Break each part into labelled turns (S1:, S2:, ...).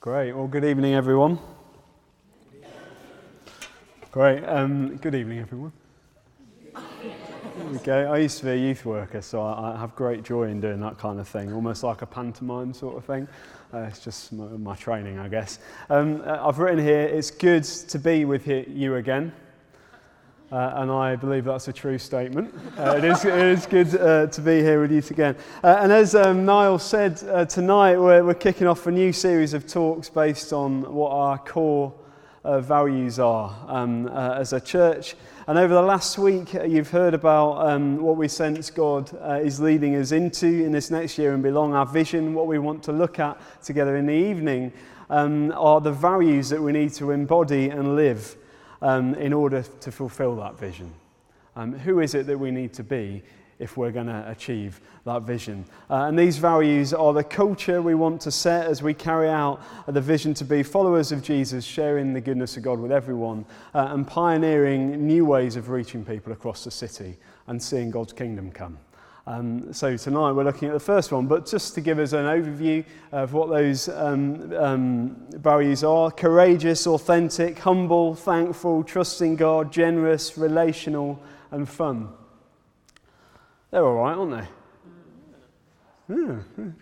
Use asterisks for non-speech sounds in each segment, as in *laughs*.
S1: Great. Well, good evening, everyone. Great. Um, good evening, everyone. Okay. I used to be a youth worker, so I, I, have great joy in doing that kind of thing, almost like a pantomime sort of thing. Uh, it's just my, my, training, I guess. Um, uh, I've written here, it's good to be with you again. Uh, and I believe that's a true statement. Uh, it, is, it is good uh, to be here with you again. Uh, and as um, Niall said, uh, tonight we're, we're kicking off a new series of talks based on what our core uh, values are um, as a church. And over the last week, you've heard about um, what we sense God is leading us into in this next year and belong, our vision, what we want to look at together in the evening, um, are the values that we need to embody and live um, in order to fulfill that vision. Um, who is it that we need to be if we're going to achieve that vision? Uh, and these values are the culture we want to set as we carry out the vision to be followers of Jesus, sharing the goodness of God with everyone, uh, and pioneering new ways of reaching people across the city and seeing God's kingdom come. Um, so tonight we're looking at the first one, but just to give us an overview of what those um, um, values are courageous, authentic, humble, thankful, trusting God, generous, relational, and fun. They're all right, aren't they? Yeah. *laughs*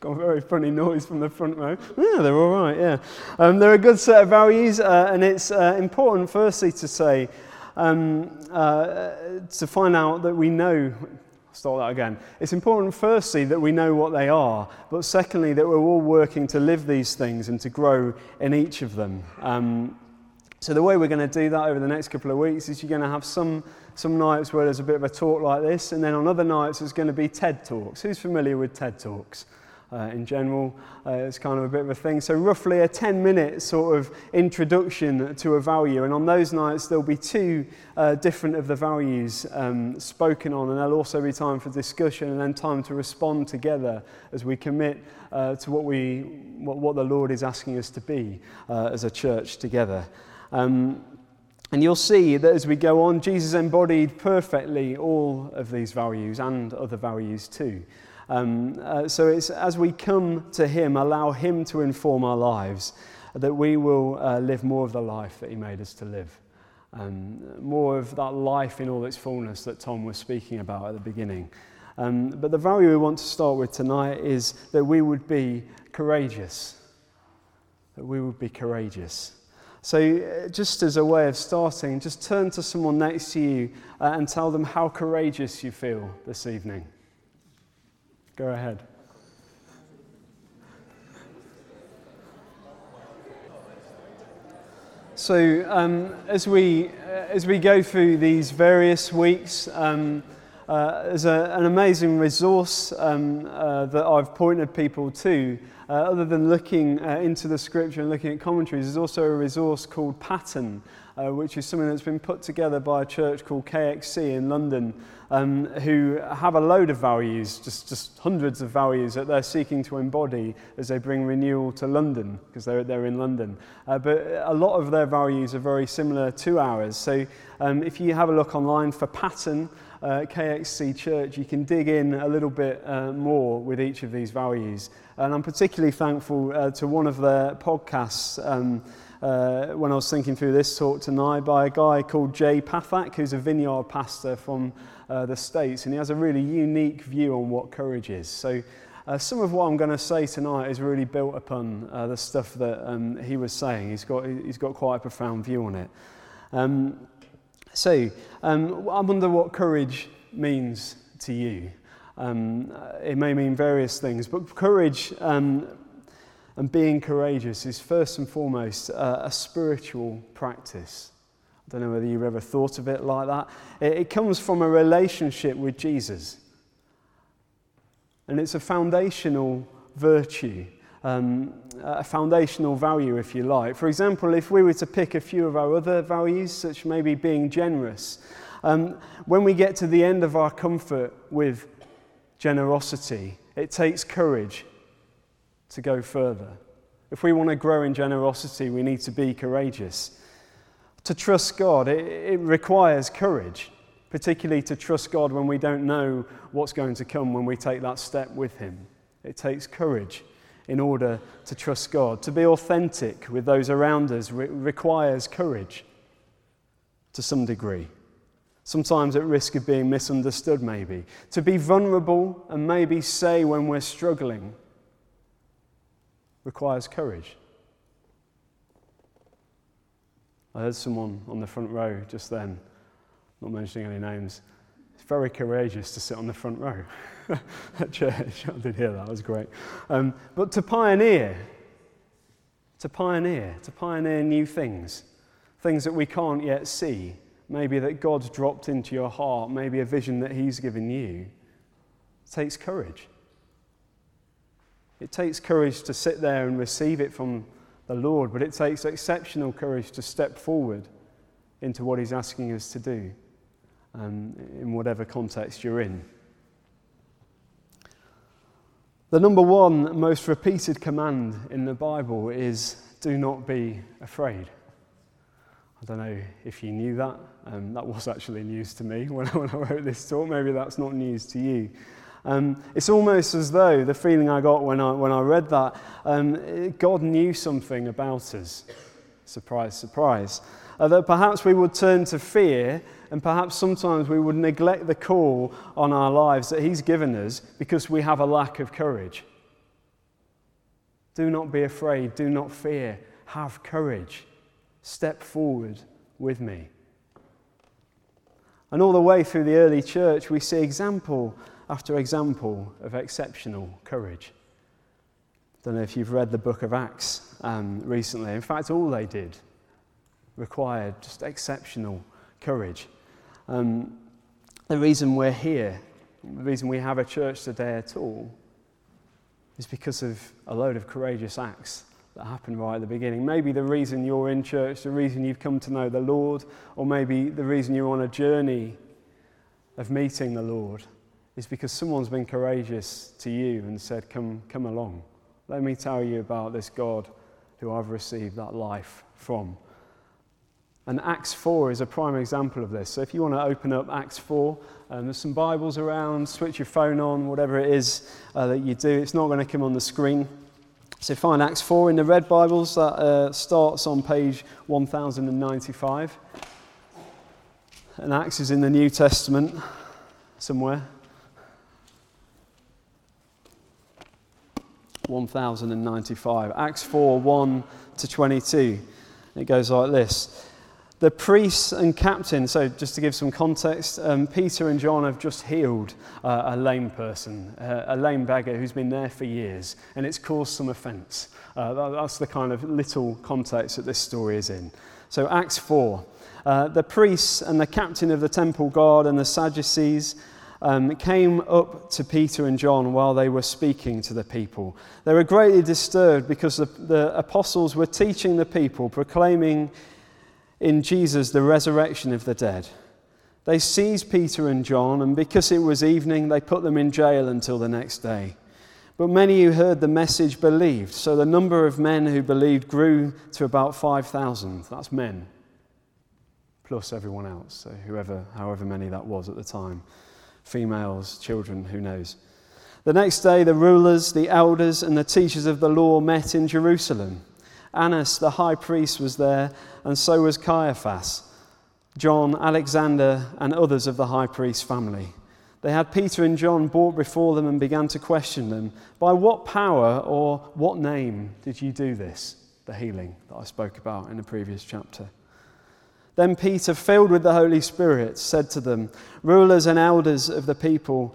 S1: Got a very funny noise from the front row. Yeah, they're all right, yeah. Um, they're a good set of values, uh, and it's uh, important, firstly, to say, um, uh, to find out that we know start that again. It's important, firstly, that we know what they are, but secondly, that we're all working to live these things and to grow in each of them. Um, so, the way we're going to do that over the next couple of weeks is you're going to have some, some nights where there's a bit of a talk like this, and then on other nights, there's going to be TED Talks. Who's familiar with TED Talks? Uh, in general. Uh, it's kind of a bit of a thing. So, roughly a 10 minute sort of introduction to a value. And on those nights, there'll be two uh, different of the values um, spoken on, and there'll also be time for discussion and then time to respond together as we commit uh, to what, we, what, what the Lord is asking us to be uh, as a church together. Um, and you'll see that as we go on, Jesus embodied perfectly all of these values and other values too. Um, uh, so it's as we come to Him, allow Him to inform our lives, that we will uh, live more of the life that He made us to live. Um, more of that life in all its fullness that Tom was speaking about at the beginning. Um, but the value we want to start with tonight is that we would be courageous. That we would be courageous. So, uh, just as a way of starting, just turn to someone next to you uh, and tell them how courageous you feel this evening. Go ahead. So, um, as, we, uh, as we go through these various weeks, um, uh, there's a, an amazing resource um, uh, that I've pointed people to. Uh, other than looking uh, into the scripture and looking at commentaries, there's also a resource called Pattern, uh, which is something that's been put together by a church called KXC in London um, who have a load of values, just, just hundreds of values that they're seeking to embody as they bring renewal to London, because they're, they're in London. Uh, but a lot of their values are very similar to ours. So um, if you have a look online for Pattern, uh, KXC Church, you can dig in a little bit uh, more with each of these values. And I'm particularly thankful uh, to one of their podcasts. Um, uh, when I was thinking through this talk tonight by a guy called Jay Pathak, who's a vineyard pastor from uh, the States, and he has a really unique view on what courage is. So, uh, some of what I'm going to say tonight is really built upon uh, the stuff that um, he was saying. He's got, he's got quite a profound view on it. Um, so, um, I wonder what courage means to you. Um, it may mean various things, but courage um, and being courageous is first and foremost uh, a spiritual practice. I don't know whether you've ever thought of it like that. It, it comes from a relationship with Jesus. And it's a foundational virtue, um, a foundational value, if you like. For example, if we were to pick a few of our other values, such maybe being generous, um, when we get to the end of our comfort with generosity, it takes courage to go further. If we want to grow in generosity, we need to be courageous. To trust God, it, it requires courage, particularly to trust God when we don't know what's going to come when we take that step with Him. It takes courage in order to trust God. To be authentic with those around us re- requires courage to some degree. Sometimes at risk of being misunderstood, maybe. To be vulnerable and maybe say when we're struggling requires courage. I heard someone on the front row just then, not mentioning any names. Very courageous to sit on the front row *laughs* at church. *laughs* I did hear that, that was great. Um, but to pioneer, to pioneer, to pioneer new things, things that we can't yet see, maybe that God's dropped into your heart, maybe a vision that He's given you, takes courage. It takes courage to sit there and receive it from the Lord, but it takes exceptional courage to step forward into what He's asking us to do um, in whatever context you're in. The number one most repeated command in the Bible is do not be afraid. I don't know if you knew that. Um, that was actually news to me *laughs* when I, when I wrote this talk. Maybe that's not news to you. Um, it's almost as though the feeling I got when I, when I read that, um, God knew something about us. Surprise, surprise. Uh, that perhaps we would turn to fear, and perhaps sometimes we would neglect the call on our lives that He's given us because we have a lack of courage. Do not be afraid, do not fear, have courage. Step forward with me. And all the way through the early church, we see example after example of exceptional courage. I don't know if you've read the book of Acts um, recently. In fact, all they did required just exceptional courage. Um, the reason we're here, the reason we have a church today at all, is because of a load of courageous acts that happened right at the beginning. Maybe the reason you're in church, the reason you've come to know the Lord, or maybe the reason you're on a journey of meeting the Lord is because someone's been courageous to you and said, Come, come along. Let me tell you about this God who I've received that life from. And Acts 4 is a prime example of this. So if you want to open up Acts 4, um, there's some Bibles around, switch your phone on, whatever it is uh, that you do. It's not going to come on the screen. So find Acts 4 in the red Bibles. That uh, starts on page 1095. And Acts is in the New Testament somewhere. 1095. Acts 4 1 to 22. It goes like this. The priests and captain, so just to give some context, um, Peter and John have just healed uh, a lame person, uh, a lame beggar who's been there for years, and it's caused some offence. Uh, that, that's the kind of little context that this story is in. So, Acts 4. Uh, the priests and the captain of the temple guard and the Sadducees um, came up to Peter and John while they were speaking to the people. They were greatly disturbed because the, the apostles were teaching the people, proclaiming in Jesus the resurrection of the dead. They seized Peter and John, and because it was evening, they put them in jail until the next day. But many who heard the message believed, so the number of men who believed grew to about 5,000. That's men, plus everyone else, so whoever, however many that was at the time females, children, who knows. The next day, the rulers, the elders, and the teachers of the law met in Jerusalem. Annas, the high priest, was there, and so was Caiaphas, John, Alexander, and others of the high priest's family. They had Peter and John brought before them and began to question them By what power or what name did you do this? The healing that I spoke about in the previous chapter. Then Peter, filled with the Holy Spirit, said to them, Rulers and elders of the people,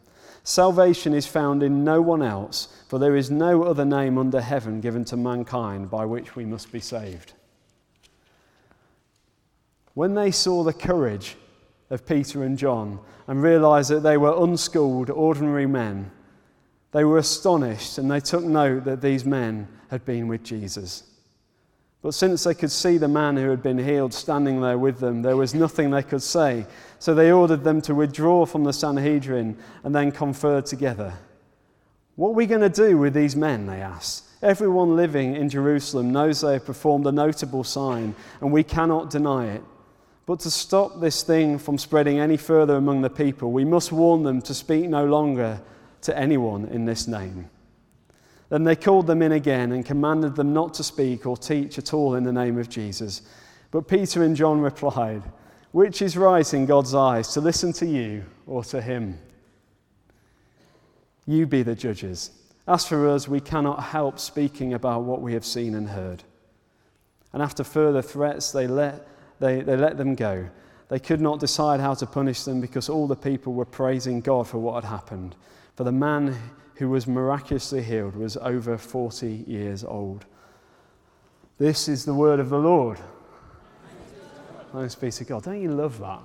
S1: Salvation is found in no one else, for there is no other name under heaven given to mankind by which we must be saved. When they saw the courage of Peter and John and realized that they were unschooled, ordinary men, they were astonished and they took note that these men had been with Jesus. But since they could see the man who had been healed standing there with them, there was nothing they could say. So they ordered them to withdraw from the Sanhedrin and then confer together. What are we going to do with these men? They asked. Everyone living in Jerusalem knows they have performed a notable sign, and we cannot deny it. But to stop this thing from spreading any further among the people, we must warn them to speak no longer to anyone in this name. Then they called them in again and commanded them not to speak or teach at all in the name of Jesus. But Peter and John replied, Which is right in God's eyes, to listen to you or to him? You be the judges. As for us, we cannot help speaking about what we have seen and heard. And after further threats, they let, they, they let them go. They could not decide how to punish them because all the people were praising God for what had happened. For the man who was miraculously healed was over 40 years old. This is the word of the Lord. Thanks be to God. Don't you love that?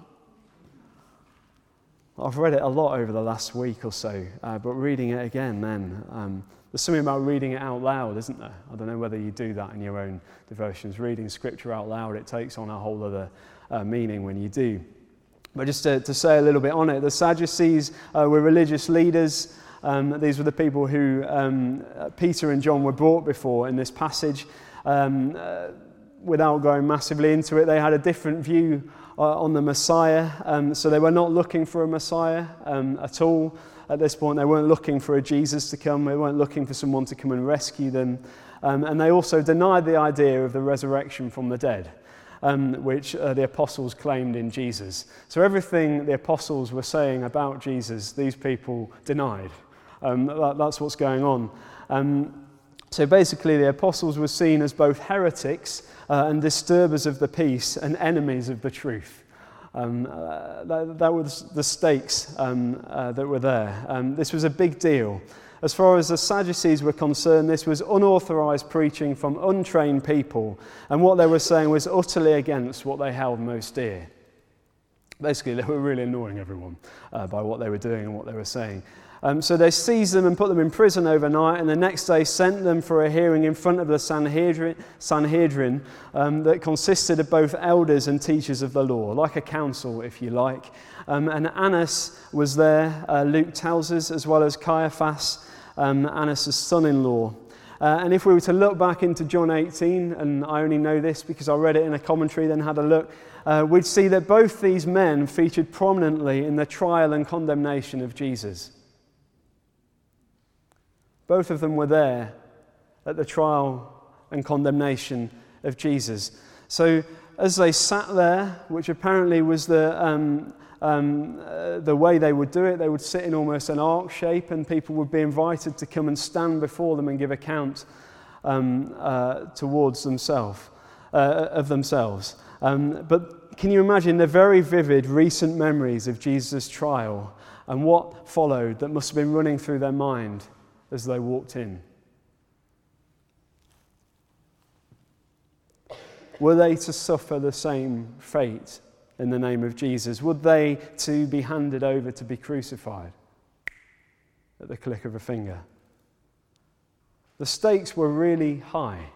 S1: I've read it a lot over the last week or so, uh, but reading it again then, um, there's something about reading it out loud, isn't there? I don't know whether you do that in your own devotions. Reading scripture out loud, it takes on a whole other uh, meaning when you do. But just to, to, say a little bit on it, the Sadducees uh, were religious leaders. Um, these were the people who um, Peter and John were brought before in this passage. Um, uh, without going massively into it, they had a different view uh, on the Messiah. Um, so they were not looking for a Messiah um, at all at this point. They weren't looking for a Jesus to come, they weren't looking for someone to come and rescue them. Um, and they also denied the idea of the resurrection from the dead. Um, which uh, the apostles claimed in Jesus. So, everything the apostles were saying about Jesus, these people denied. Um, that, that's what's going on. Um, so basically, the apostles were seen as both heretics uh, and disturbers of the peace and enemies of the truth. Um, uh, that, that, was the stakes um, uh, that were there. Um, this was a big deal. As far as the Sadducees were concerned, this was unauthorized preaching from untrained people, and what they were saying was utterly against what they held most dear. Basically, *laughs* they were really annoying everyone uh, by what they were doing and what they were saying. Um, so they seized them and put them in prison overnight, and the next day sent them for a hearing in front of the Sanhedrin, Sanhedrin um, that consisted of both elders and teachers of the law, like a council, if you like. Um, and Annas was there, uh, Luke tells us, as well as Caiaphas, um, Annas' son in law. Uh, and if we were to look back into John 18, and I only know this because I read it in a commentary, then had a look, uh, we'd see that both these men featured prominently in the trial and condemnation of Jesus. Both of them were there at the trial and condemnation of Jesus. So, as they sat there, which apparently was the, um, um, uh, the way they would do it, they would sit in almost an arc shape, and people would be invited to come and stand before them and give account um, uh, towards themselves, uh, of themselves. Um, but can you imagine the very vivid recent memories of Jesus' trial and what followed that must have been running through their mind? As they walked in. Were they to suffer the same fate in the name of Jesus? Would they to be handed over to be crucified at the click of a finger? The stakes were really high.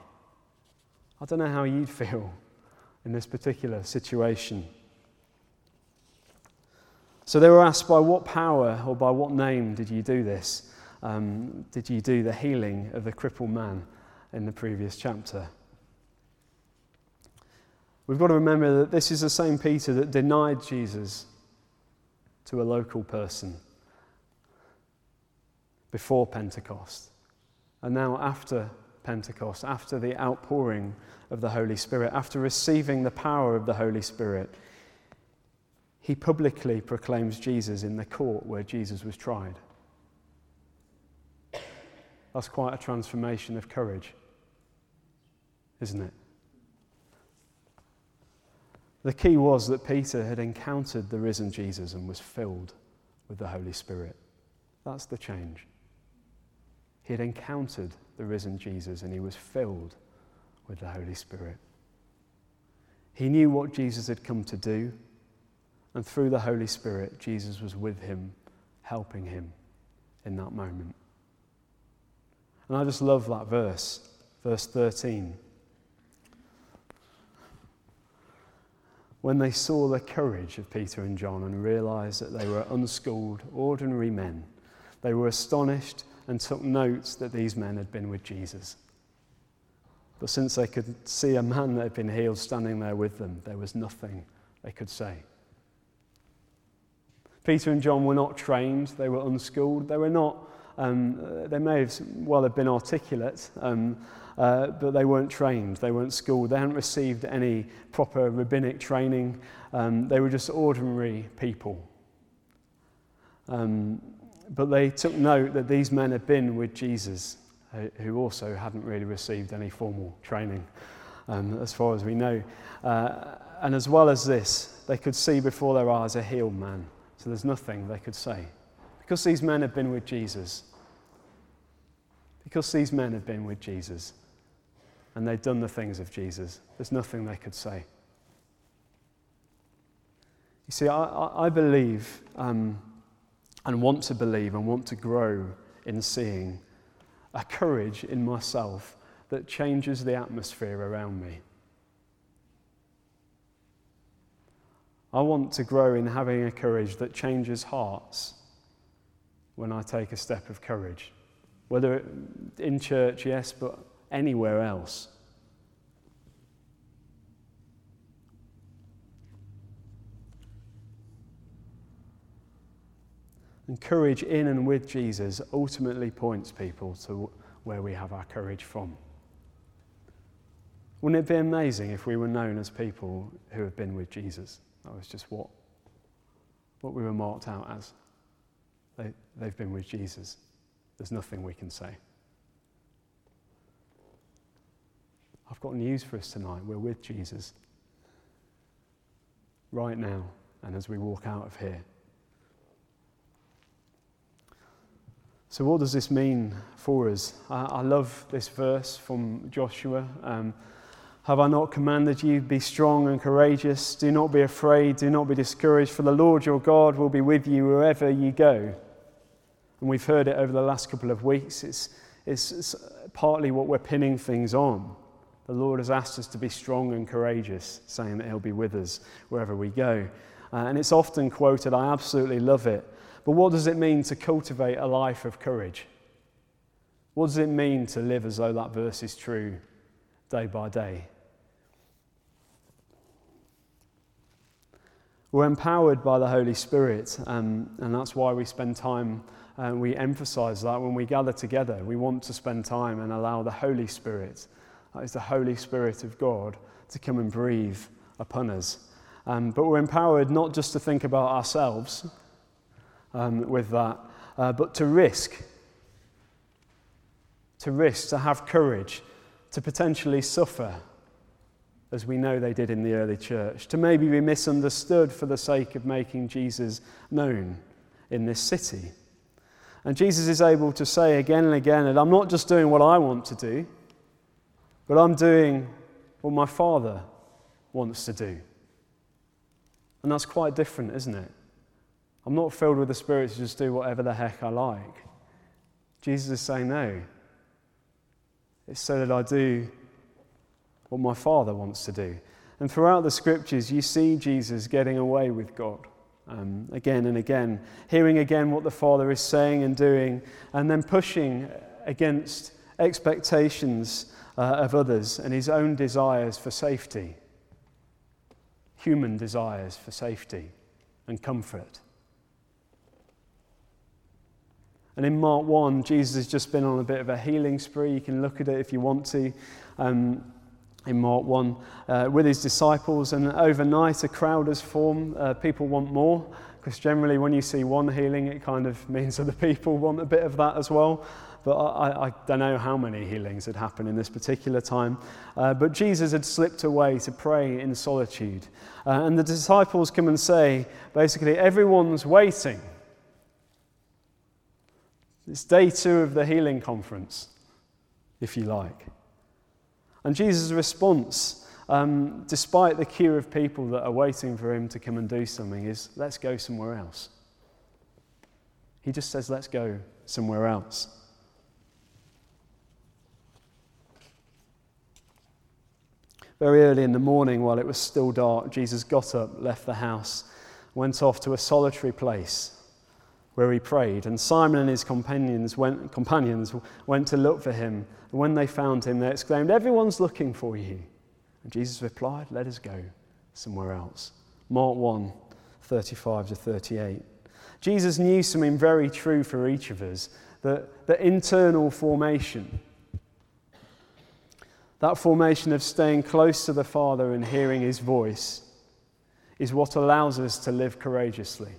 S1: I don't know how you'd *laughs* feel in this particular situation. So they were asked, By what power or by what name did you do this? Um, did you do the healing of the crippled man in the previous chapter? We've got to remember that this is the same Peter that denied Jesus to a local person before Pentecost. And now, after Pentecost, after the outpouring of the Holy Spirit, after receiving the power of the Holy Spirit, he publicly proclaims Jesus in the court where Jesus was tried. That's quite a transformation of courage, isn't it? The key was that Peter had encountered the risen Jesus and was filled with the Holy Spirit. That's the change. He had encountered the risen Jesus and he was filled with the Holy Spirit. He knew what Jesus had come to do, and through the Holy Spirit, Jesus was with him, helping him in that moment. And I just love that verse, verse 13. when they saw the courage of Peter and John and realized that they were unschooled, ordinary men, they were astonished and took note that these men had been with Jesus. But since they could see a man that had been healed standing there with them, there was nothing they could say. Peter and John were not trained, they were unschooled, they were not, um, they may have well have been articulate, um, uh, but they weren't trained, they weren't schooled, they hadn't received any proper rabbinic training, um, they were just ordinary people. Um, but they took note that these men had been with Jesus, who also hadn't really received any formal training, um, as far as we know. Uh, and as well as this, they could see before their eyes a healed man. So there's nothing they could say. Because these men had been with Jesus, because these men have been with Jesus, and they've done the things of Jesus, there's nothing they could say. You see, I, I believe um, and want to believe and want to grow in seeing a courage in myself that changes the atmosphere around me. I want to grow in having a courage that changes hearts when I take a step of courage, whether in church, yes, but anywhere else. And courage in and with Jesus ultimately points people to where we have our courage from. Wouldn't it be amazing if we were known as people who have been with Jesus? That was just what, what we were marked out as. They, they've been with Jesus. There's nothing we can say. I've got news for us tonight. We're with Jesus right now and as we walk out of here. So, what does this mean for us? I, I love this verse from Joshua. Um, Have I not commanded you, be strong and courageous? Do not be afraid, do not be discouraged, for the Lord your God will be with you wherever you go. And we've heard it over the last couple of weeks. It's, it's, it's partly what we're pinning things on. The Lord has asked us to be strong and courageous, saying that He'll be with us wherever we go. Uh, and it's often quoted, I absolutely love it. But what does it mean to cultivate a life of courage? What does it mean to live as though that verse is true day by day? We're empowered by the Holy Spirit, um, and that's why we spend time and uh, we emphasize that when we gather together. We want to spend time and allow the Holy Spirit, that is the Holy Spirit of God, to come and breathe upon us. Um, but we're empowered not just to think about ourselves, um, with that, uh, but to risk. To risk, to have courage, to potentially suffer, as we know they did in the early church, to maybe be misunderstood for the sake of making Jesus known in this city. And Jesus is able to say again and again that I'm not just doing what I want to do, but I'm doing what my Father wants to do. And that's quite different, isn't it? I'm not filled with the Spirit to just do whatever the heck I like. Jesus is saying, no. It's so that I do what my Father wants to do. And throughout the scriptures, you see Jesus getting away with God um, again and again, hearing again what the Father is saying and doing, and then pushing against expectations uh, of others and his own desires for safety, human desires for safety and comfort. And in Mark 1, Jesus has just been on a bit of a healing spree. You can look at it if you want to. Um, in Mark 1, uh, with his disciples, and overnight a crowd has formed. Uh, people want more, because generally when you see one healing, it kind of *laughs* means other people want a bit of that as well. But I, I don't know how many healings had happened in this particular time. Uh, but Jesus had slipped away to pray in solitude. Uh, and the disciples come and say, basically, everyone's waiting. It's day two of the healing conference, if you like. And Jesus' response, um, despite the queue of people that are waiting for him to come and do something, is let's go somewhere else. He just says, let's go somewhere else. Very early in the morning, while it was still dark, Jesus got up, left the house, went off to a solitary place where he prayed. And Simon and his companions went, companions went to look for him. And when they found him, they exclaimed, Everyone's looking for you. And Jesus replied, Let us go somewhere else. Mark 1 35 to 38. Jesus knew something very true for each of us that the internal formation, that formation of staying close to the Father and hearing his voice, is what allows us to live courageously.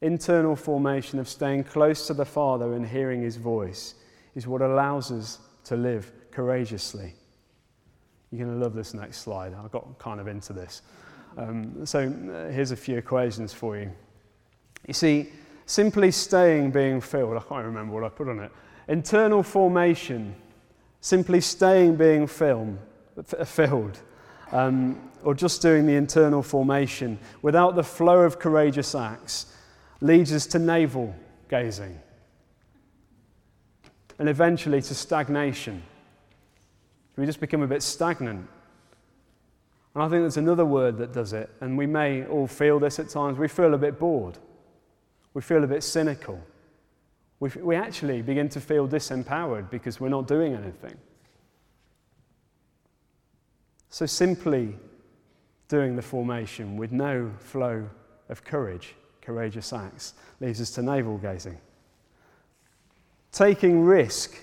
S1: Internal formation of staying close to the Father and hearing his voice is what allows us to live courageously. You're going to love this next slide. I got kind of into this. Um, so uh, here's a few equations for you. You see, simply staying being filled, I can't remember what I put on it. Internal formation, simply staying being film, filled, um, or just doing the internal formation without the flow of courageous acts leads us to navel gazing and eventually to stagnation. We just become a bit stagnant. And I think there's another word that does it, and we may all feel this at times. We feel a bit bored, we feel a bit cynical. We, we actually begin to feel disempowered because we're not doing anything. So, simply doing the formation with no flow of courage, courageous acts, leads us to navel gazing. Taking risk,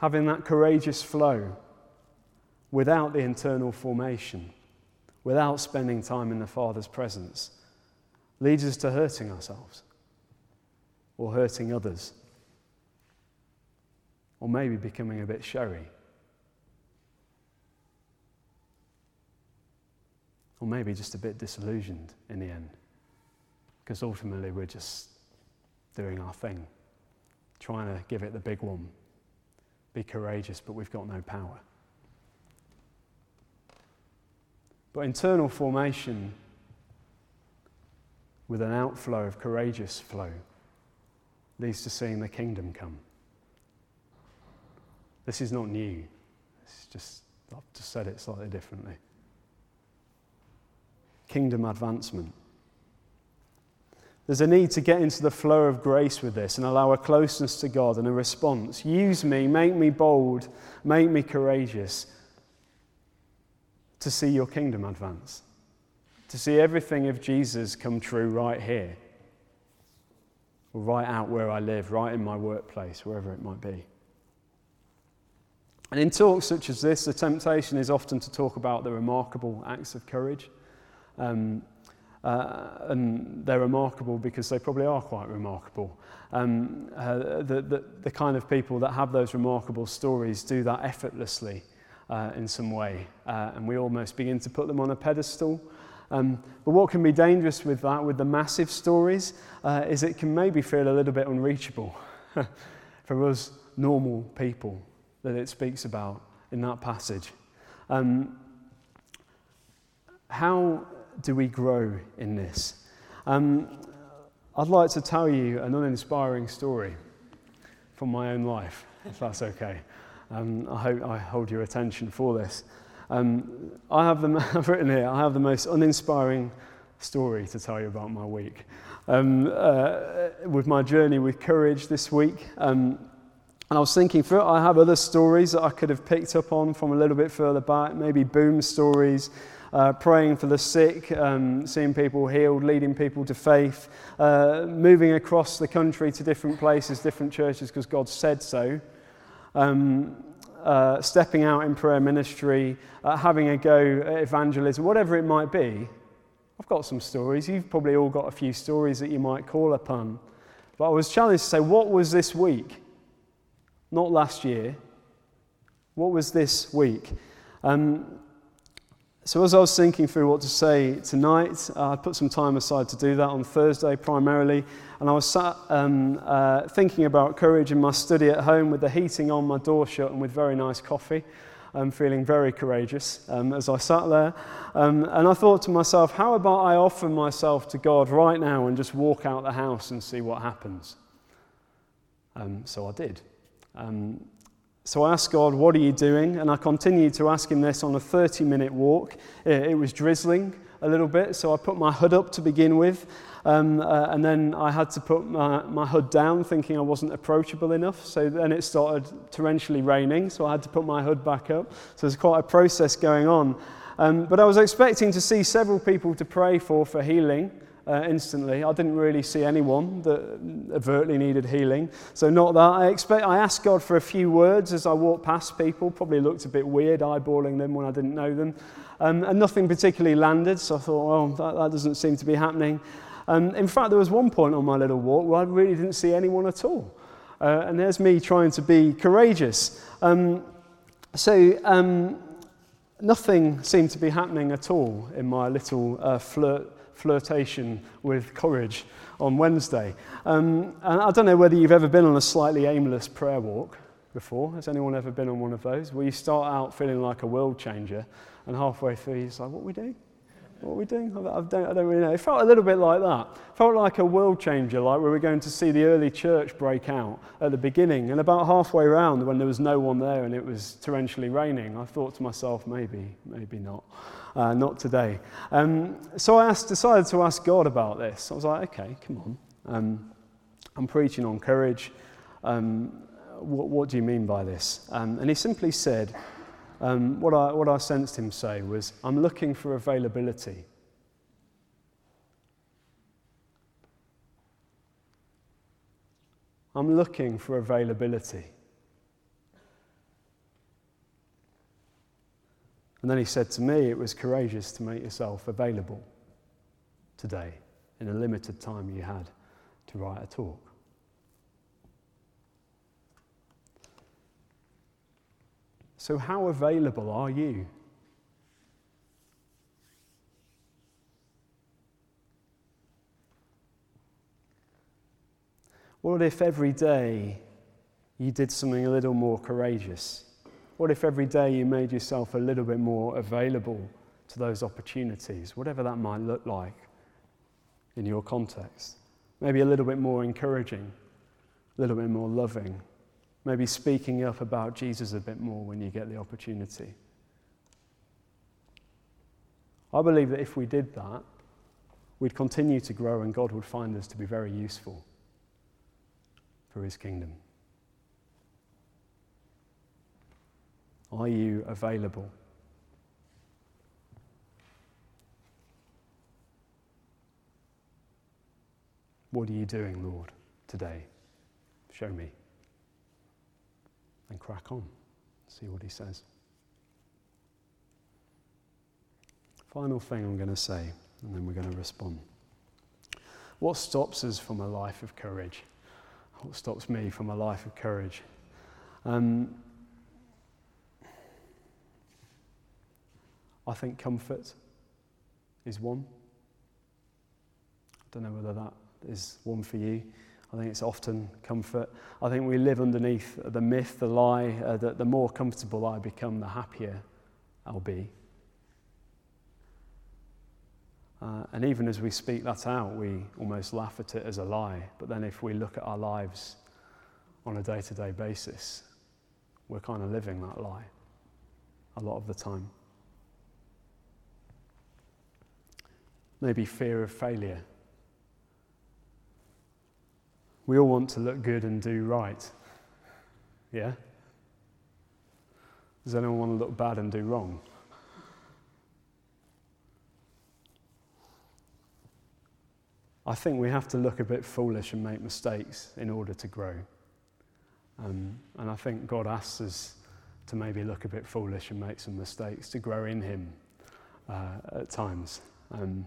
S1: having that courageous flow without the internal formation, without spending time in the Father's presence, leads us to hurting ourselves or hurting others, or maybe becoming a bit showy. Or maybe just a bit disillusioned in the end. Because ultimately we're just doing our thing, trying to give it the big one, be courageous, but we've got no power. But internal formation with an outflow of courageous flow leads to seeing the kingdom come. This is not new. It's just, I've just said it slightly differently. Kingdom advancement. There's a need to get into the flow of grace with this and allow a closeness to God and a response. Use me, make me bold, make me courageous to see your kingdom advance, to see everything of Jesus come true right here, or right out where I live, right in my workplace, wherever it might be. And in talks such as this, the temptation is often to talk about the remarkable acts of courage. Um, uh, and they're remarkable because they probably are quite remarkable. Um, uh, the, the, the kind of people that have those remarkable stories do that effortlessly uh, in some way, uh, and we almost begin to put them on a pedestal. Um, but what can be dangerous with that, with the massive stories, uh, is it can maybe feel a little bit unreachable *laughs* for us normal people that it speaks about in that passage. Um, how do we grow in this? Um, I'd like to tell you an uninspiring story from my own life, if that's okay. Um, I hope I hold your attention for this. Um, I have the, *laughs* I've written here, I have the most uninspiring story to tell you about my week. Um, uh, with my journey with courage this week, um, and I was thinking, for I have other stories that I could have picked up on from a little bit further back, maybe boom stories, uh, praying for the sick, um, seeing people healed, leading people to faith, uh, moving across the country to different places, different churches because God said so um, uh, stepping out in prayer ministry, uh, having a go at evangelism, whatever it might be. I've got some stories. You've probably all got a few stories that you might call upon. But I was challenged to say, what was this week? Not last year. What was this week? Um, so, as I was thinking through what to say tonight, uh, I put some time aside to do that on Thursday primarily. And I was sat um, uh, thinking about courage in my study at home with the heating on, my door shut, and with very nice coffee. I'm feeling very courageous um, as I sat there. Um, and I thought to myself, how about I offer myself to God right now and just walk out the house and see what happens? Um, so I did. Um, so I asked God, What are you doing? And I continued to ask Him this on a 30 minute walk. It was drizzling a little bit, so I put my hood up to begin with. Um, uh, and then I had to put my, my hood down, thinking I wasn't approachable enough. So then it started torrentially raining, so I had to put my hood back up. So there's quite a process going on. Um, but I was expecting to see several people to pray for for healing uh, instantly. I didn't really see anyone that overtly needed healing. So, not that. I, expect, I asked God for a few words as I walked past people. Probably looked a bit weird eyeballing them when I didn't know them. Um, and nothing particularly landed. So I thought, well, that, that doesn't seem to be happening. Um, in fact, there was one point on my little walk where I really didn't see anyone at all. Uh, and there's me trying to be courageous. Um, so, um, nothing seemed to be happening at all in my little uh, flirt flirtation with courage on Wednesday. Um, and I don't know whether you've ever been on a slightly aimless prayer walk before. Has anyone ever been on one of those? Where you start out feeling like a world changer, and halfway through, you're like, what are we doing? What are we doing? I don't, I don't really know. It felt a little bit like that. It felt like a world changer, like we were going to see the early church break out at the beginning. And about halfway around, when there was no one there and it was torrentially raining, I thought to myself, maybe, maybe not uh, not today. Um, so I asked, decided to ask God about this. I was like, okay, come on. Um, I'm preaching on courage. Um, what, what, do you mean by this? Um, and he simply said, um, what, I, what I sensed him say was, I'm looking for availability. I'm looking for availability. And then he said to me, it was courageous to make yourself available today in a limited time you had to write a talk. So, how available are you? What if every day you did something a little more courageous? What if every day you made yourself a little bit more available to those opportunities, whatever that might look like in your context? Maybe a little bit more encouraging, a little bit more loving, maybe speaking up about Jesus a bit more when you get the opportunity. I believe that if we did that, we'd continue to grow and God would find us to be very useful for his kingdom. Are you available? What are you doing, Lord, today? Show me. And crack on. See what he says. Final thing I'm going to say, and then we're going to respond. What stops us from a life of courage? What stops me from a life of courage? Um, I think comfort is one. I don't know whether that is one for you. I think it's often comfort. I think we live underneath the myth, the lie, uh, that the more comfortable I become, the happier I'll be. Uh, and even as we speak that out, we almost laugh at it as a lie. But then if we look at our lives on a day to day basis, we're kind of living that lie a lot of the time. Maybe fear of failure. We all want to look good and do right. Yeah? Does anyone want to look bad and do wrong? I think we have to look a bit foolish and make mistakes in order to grow. Um, and I think God asks us to maybe look a bit foolish and make some mistakes to grow in Him uh, at times. Um,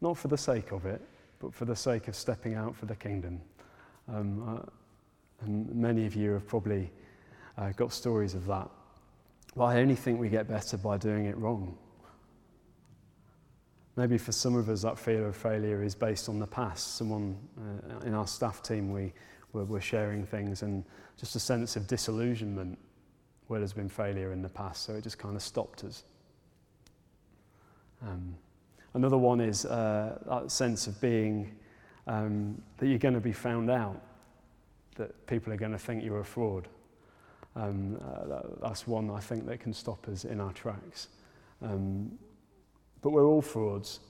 S1: not for the sake of it, but for the sake of stepping out for the kingdom. Um, uh, and many of you have probably uh, got stories of that. But I only think we get better by doing it wrong. Maybe for some of us, that fear of failure is based on the past. Someone uh, in our staff team, we were, were sharing things, and just a sense of disillusionment where there's been failure in the past. So it just kind of stopped us. Um, Another one is uh, that sense of being um, that you're going to be found out, that people are going to think you're a fraud. Um, uh, that, that's one I think that can stop us in our tracks. Um, but we're all frauds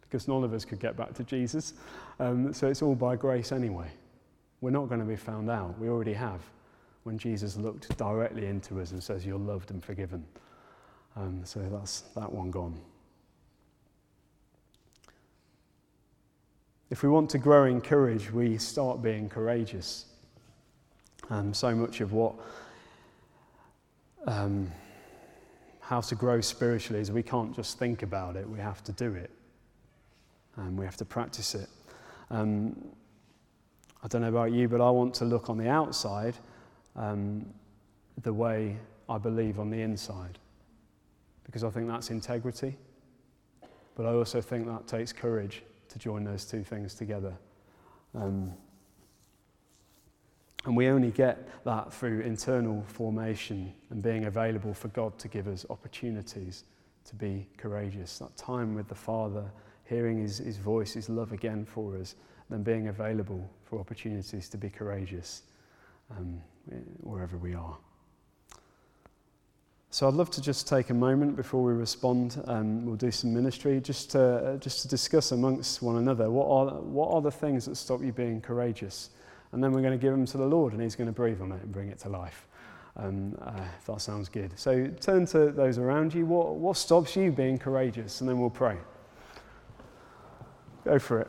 S1: because none of us could get back to Jesus. Um, so it's all by grace anyway. We're not going to be found out. We already have when Jesus looked directly into us and says, You're loved and forgiven. Um, so that's that one gone. If we want to grow in courage, we start being courageous. Um, so much of what um, how to grow spiritually is we can't just think about it, we have to do it. And we have to practice it. Um, I don't know about you, but I want to look on the outside um, the way I believe on the inside. Because I think that's integrity. But I also think that takes courage to join those two things together. Um, and we only get that through internal formation and being available for God to give us opportunities to be courageous. That time with the Father, hearing his, his voice, his love again for us, then being available for opportunities to be courageous um, wherever we are. So I'd love to just take a moment before we respond. Um, we'll do some ministry just to, uh, just to discuss amongst one another what are, what are the things that stop you being courageous? And then we're going to give them to the Lord and He's going to breathe on it and bring it to life. Um, uh, if that sounds good. So turn to those around you. What, what stops you being courageous? And then we'll pray. Go for it.